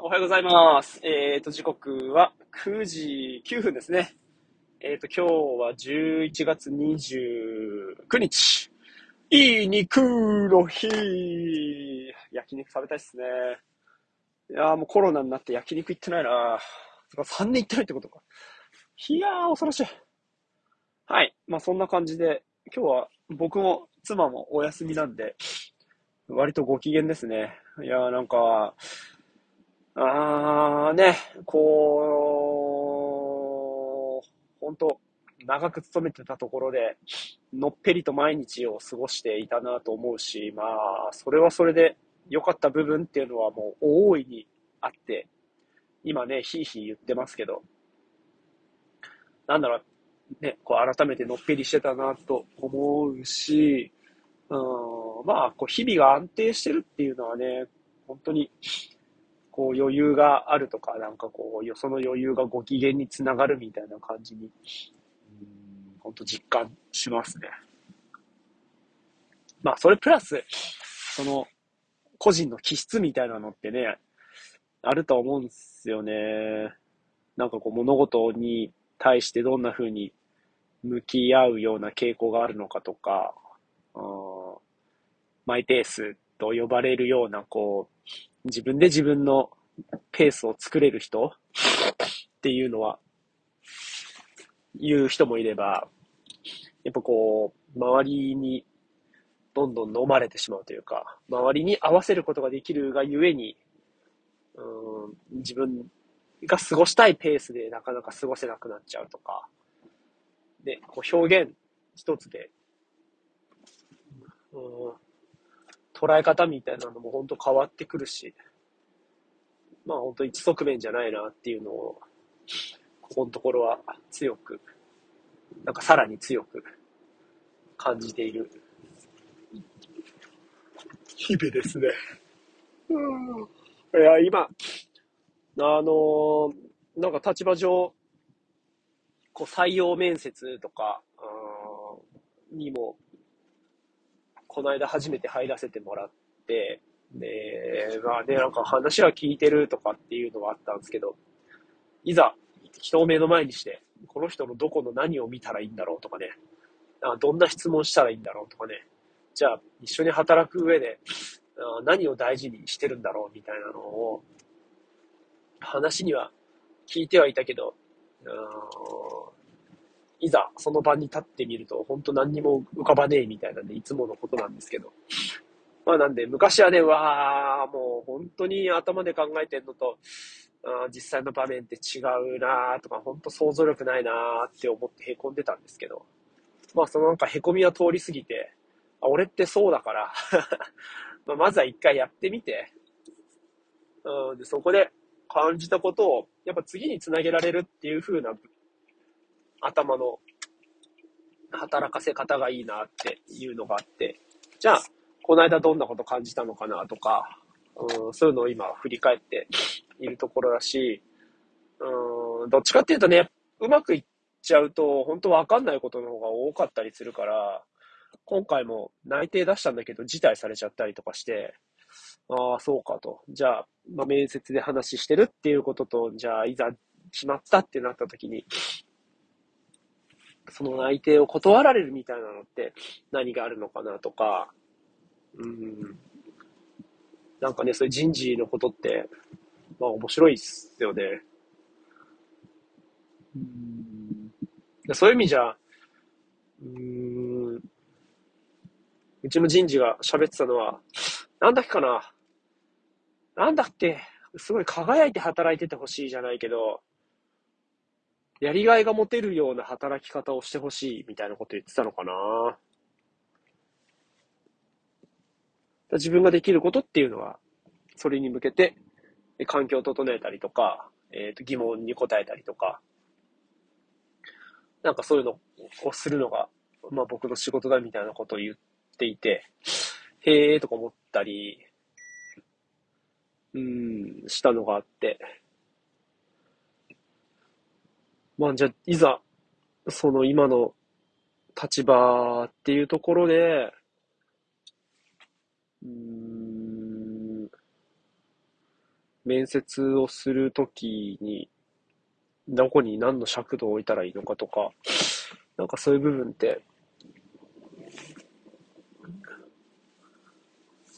おはようございます。えっ、と、時刻は9時9分ですね。えっ、と、今日は11月29日。いい肉の日。焼肉食べたいっすね。いやーもうコロナになって焼肉行ってないな3年行ってないってことか。いやー、恐ろしい。はい。まあそんな感じで、今日は僕も妻もお休みなんで、割とご機嫌ですね。いやーなんか、あーね、こう、本当長く勤めてたところで、のっぺりと毎日を過ごしていたなと思うし、まあ、それはそれで良かった部分っていうのはもう大いにあって、今ね、ひいひい言ってますけど、なんだろう、ね、こう改めてのっぺりしてたなと思うし、うん、まあ、こう日々が安定してるっていうのはね、本当に、こう余裕があるとか、なんかこう、その余裕がご機嫌につながるみたいな感じに、うん、本当実感しますね。まあ、それプラス、その、個人の気質みたいなのってね、あると思うんですよね。なんかこう、物事に対してどんな風に向き合うような傾向があるのかとか、うんマイペースと呼ばれるような、こう、自分で自分のペースを作れる人っていうのは、言う人もいれば、やっぱこう、周りにどんどん飲まれてしまうというか、周りに合わせることができるがゆえに、うん自分が過ごしたいペースでなかなか過ごせなくなっちゃうとか、で、こう表現一つで、うん捉え方みたいなのも本当変わってくるし、まあ本当一側面じゃないなっていうのを、ここのところは強く、なんかさらに強く感じている日々ですね。いや、今、あのなんか立場上、こう採用面接とか、うんにもこの間初めて入らせてもらって、で、まあね、なんか話は聞いてるとかっていうのはあったんですけど、いざ人を目の前にして、この人のどこの何を見たらいいんだろうとかね、あどんな質問したらいいんだろうとかね、じゃあ一緒に働く上であ何を大事にしてるんだろうみたいなのを、話には聞いてはいたけど、うんいざその場に立ってみると、本当何にも浮かばねえみたいなんで、いつものことなんですけど。まあなんで、昔はね、わあ、もう本当に頭で考えてんのと、あ実際の場面って違うなーとか、本当想像力ないなーって思って凹んでたんですけど、まあそのなんか凹みは通り過ぎて、あ俺ってそうだから。まあまずは一回やってみて、うん、でそこで感じたことを、やっぱ次につなげられるっていう風な頭の働かせ方がいいなっていうのがあって、じゃあ、この間どんなこと感じたのかなとか、うん、そういうのを今振り返っているところだし、うん、どっちかっていうとね、うまくいっちゃうと、本当わかんないことの方が多かったりするから、今回も内定出したんだけど辞退されちゃったりとかして、ああ、そうかと。じゃあ、まあ、面接で話してるっていうことと、じゃあ、いざ決まったってなった時に、その内定を断られるみたいなのって何があるのかなとか、うん。なんかね、そういう人事のことって、まあ面白いっすよね。うん。そういう意味じゃ、うん。うちの人事が喋ってたのは、なんだっけかな。なんだっけ。すごい輝いて働いててほしいじゃないけど、やりがいが持てるような働き方をしてほしいみたいなこと言ってたのかな。自分ができることっていうのは、それに向けて環境を整えたりとか、えーと疑問に答えたりとか、なんかそういうのをするのが、まあ僕の仕事だみたいなことを言っていて、へーとか思ったり、うん、したのがあって、まあじゃあ、いざ、その今の立場っていうところで、うん、面接をするときに、どこに何の尺度を置いたらいいのかとか、なんかそういう部分って、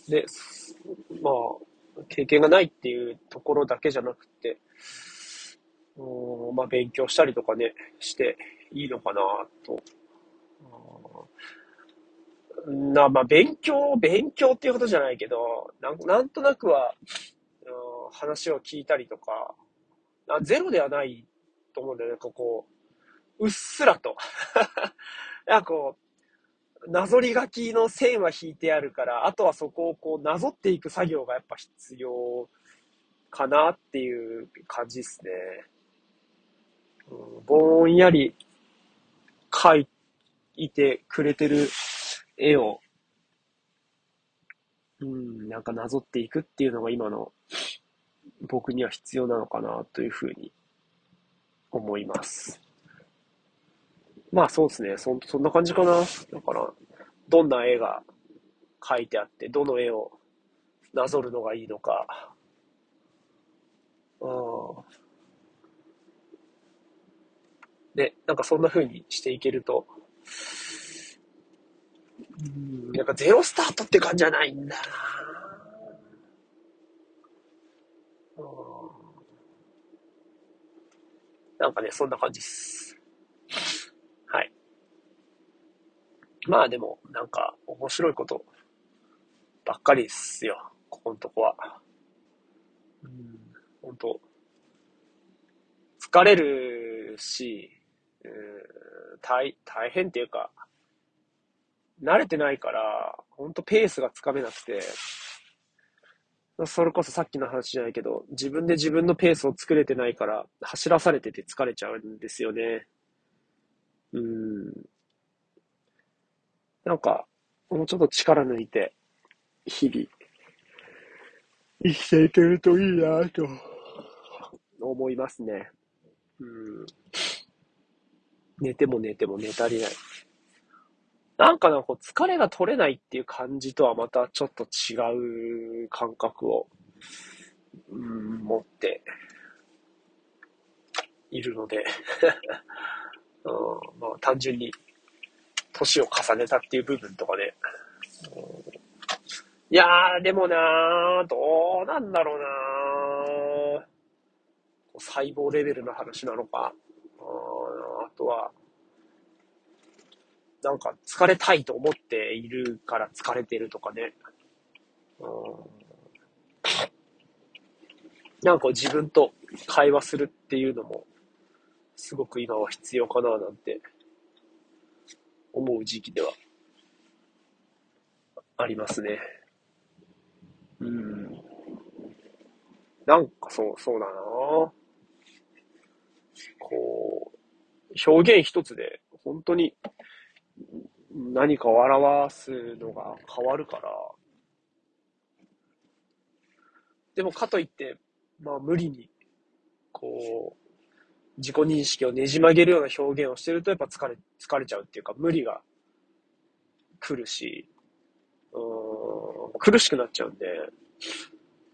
で、まあ、経験がないっていうところだけじゃなくて、まあ、勉強したりとかね、していいのかなと。な、まあ、勉強、勉強っていうことじゃないけど、なんなんとなくは、話を聞いたりとか、あゼロではないと思うんだよね、ここう、うっすらと。なんかこう、なぞり書きの線は引いてあるから、あとはそこをこう、なぞっていく作業がやっぱ必要かなっていう感じですね。ぼんやり描いてくれてる絵を、うん、なんかなぞっていくっていうのが今の僕には必要なのかなというふうに思います。まあそうですね。そ、そんな感じかな。だから、どんな絵が描いてあって、どの絵をなぞるのがいいのか。うん。で、なんかそんな風にしていけると、うん、なんかゼロスタートって感じじゃないんだな。なんかね、そんな感じっす。はい。まあでも、なんか、面白いことばっかりですよ。ここのとこは。うん、本当疲れるし、うん、大、大変っていうか、慣れてないから、本当ペースがつかめなくて、それこそさっきの話じゃないけど、自分で自分のペースを作れてないから、走らされてて疲れちゃうんですよね。うん。なんか、もうちょっと力抜いて、日々、生きていけるといいなと、思いますね。うん。寝ても寝ても寝足りない。なんかな、こう、疲れが取れないっていう感じとはまたちょっと違う感覚を、うん、持っているので うん、まあ単純に年を重ねたっていう部分とかね。うん、いやー、でもなー、どうなんだろうなー。細胞レベルの話なのか。は、なんか疲れたいと思っているから疲れてるとかね。うん、なんか自分と会話するっていうのも、すごく今は必要かななんて思う時期ではありますね。うん。なんかそう、そうだなこう、表現一つで本当に何かを表すのが変わるから、でもかといって、まあ無理に、こう、自己認識をねじ曲げるような表現をしてるとやっぱ疲れ、疲れちゃうっていうか無理が来るし、うん、苦しくなっちゃうんで、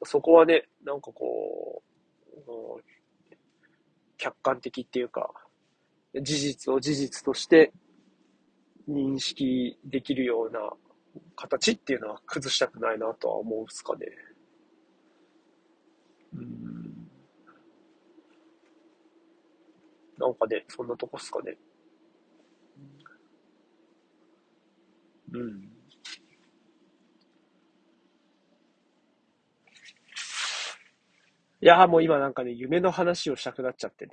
そこはね、なんかこう、う客観的っていうか、事実を事実として認識できるような形っていうのは崩したくないなとは思うんすかね。うん。なんかね、そんなとこっすかね。うん。いやもう今なんかね、夢の話をしたくなっちゃってね。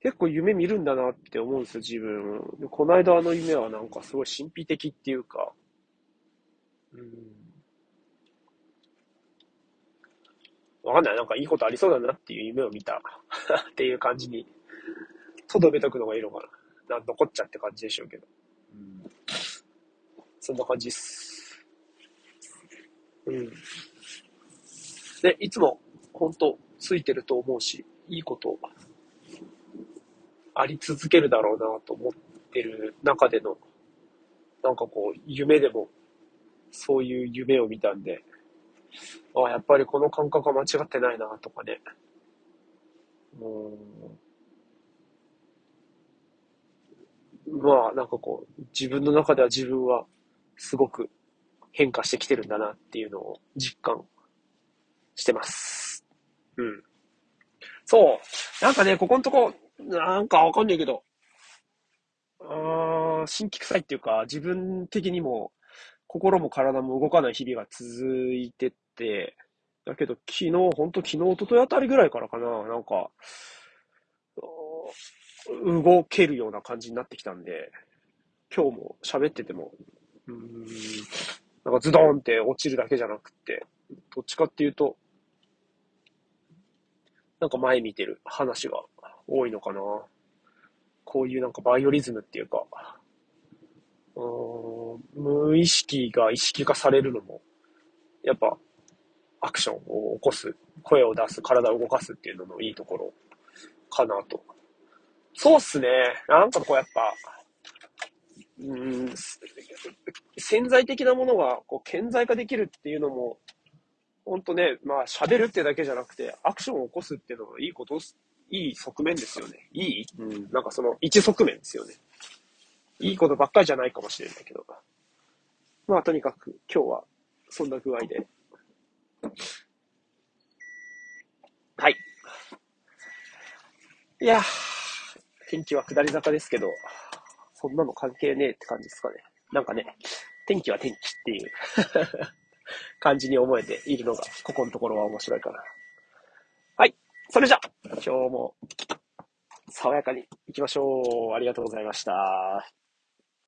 結構夢見るんだなって思うんですよ、自分。この間あの夢はなんかすごい神秘的っていうか、うん。わかんない。なんかいいことありそうだなっていう夢を見た っていう感じに、とどめとくのがいいのかな。な残っちゃって感じでしょうけど。うん、そんな感じっす。うん。で、いつも、本当ついてると思うし、いいことあり続けるだろうなと思ってる中での、なんかこう、夢でも、そういう夢を見たんで、ああ、やっぱりこの感覚は間違ってないな、とかね。うん。まあ、なんかこう、自分の中では自分はすごく変化してきてるんだなっていうのを実感してます。うん。そう。なんかね、ここのとこ、なんかわかんないけど、あ新規臭いっていうか、自分的にも心も体も動かない日々が続いてて、だけど昨日、ほんと昨日、おとといあたりぐらいからかな、なんか、動けるような感じになってきたんで、今日も喋ってても、うーん、なんかズドンって落ちるだけじゃなくて、どっちかっていうと、なんか前見てる話が。多いのかな。こういうなんかバイオリズムっていうか、うん無意識が意識化されるのも、やっぱアクションを起こす、声を出す、体を動かすっていうののいいところかなと。そうっすね。なんかこうやっぱ、うん、潜在的なものがこう顕在化できるっていうのも、ほんとね、まあ喋るってだけじゃなくて、アクションを起こすっていうのはいいこといい側面ですよね。いい？うん。なんかその一側面ですよね。いいことばっかりじゃないかもしれないけど。まあとにかく今日はそんな具合で。はい。いや天気は下り坂ですけど、そんなの関係ねえって感じですかね。なんかね、天気は天気っていう 感じに思えているのが、ここのところは面白いかな。はい。それじゃ、今日も、爽やかに行きましょう。ありがとうございました。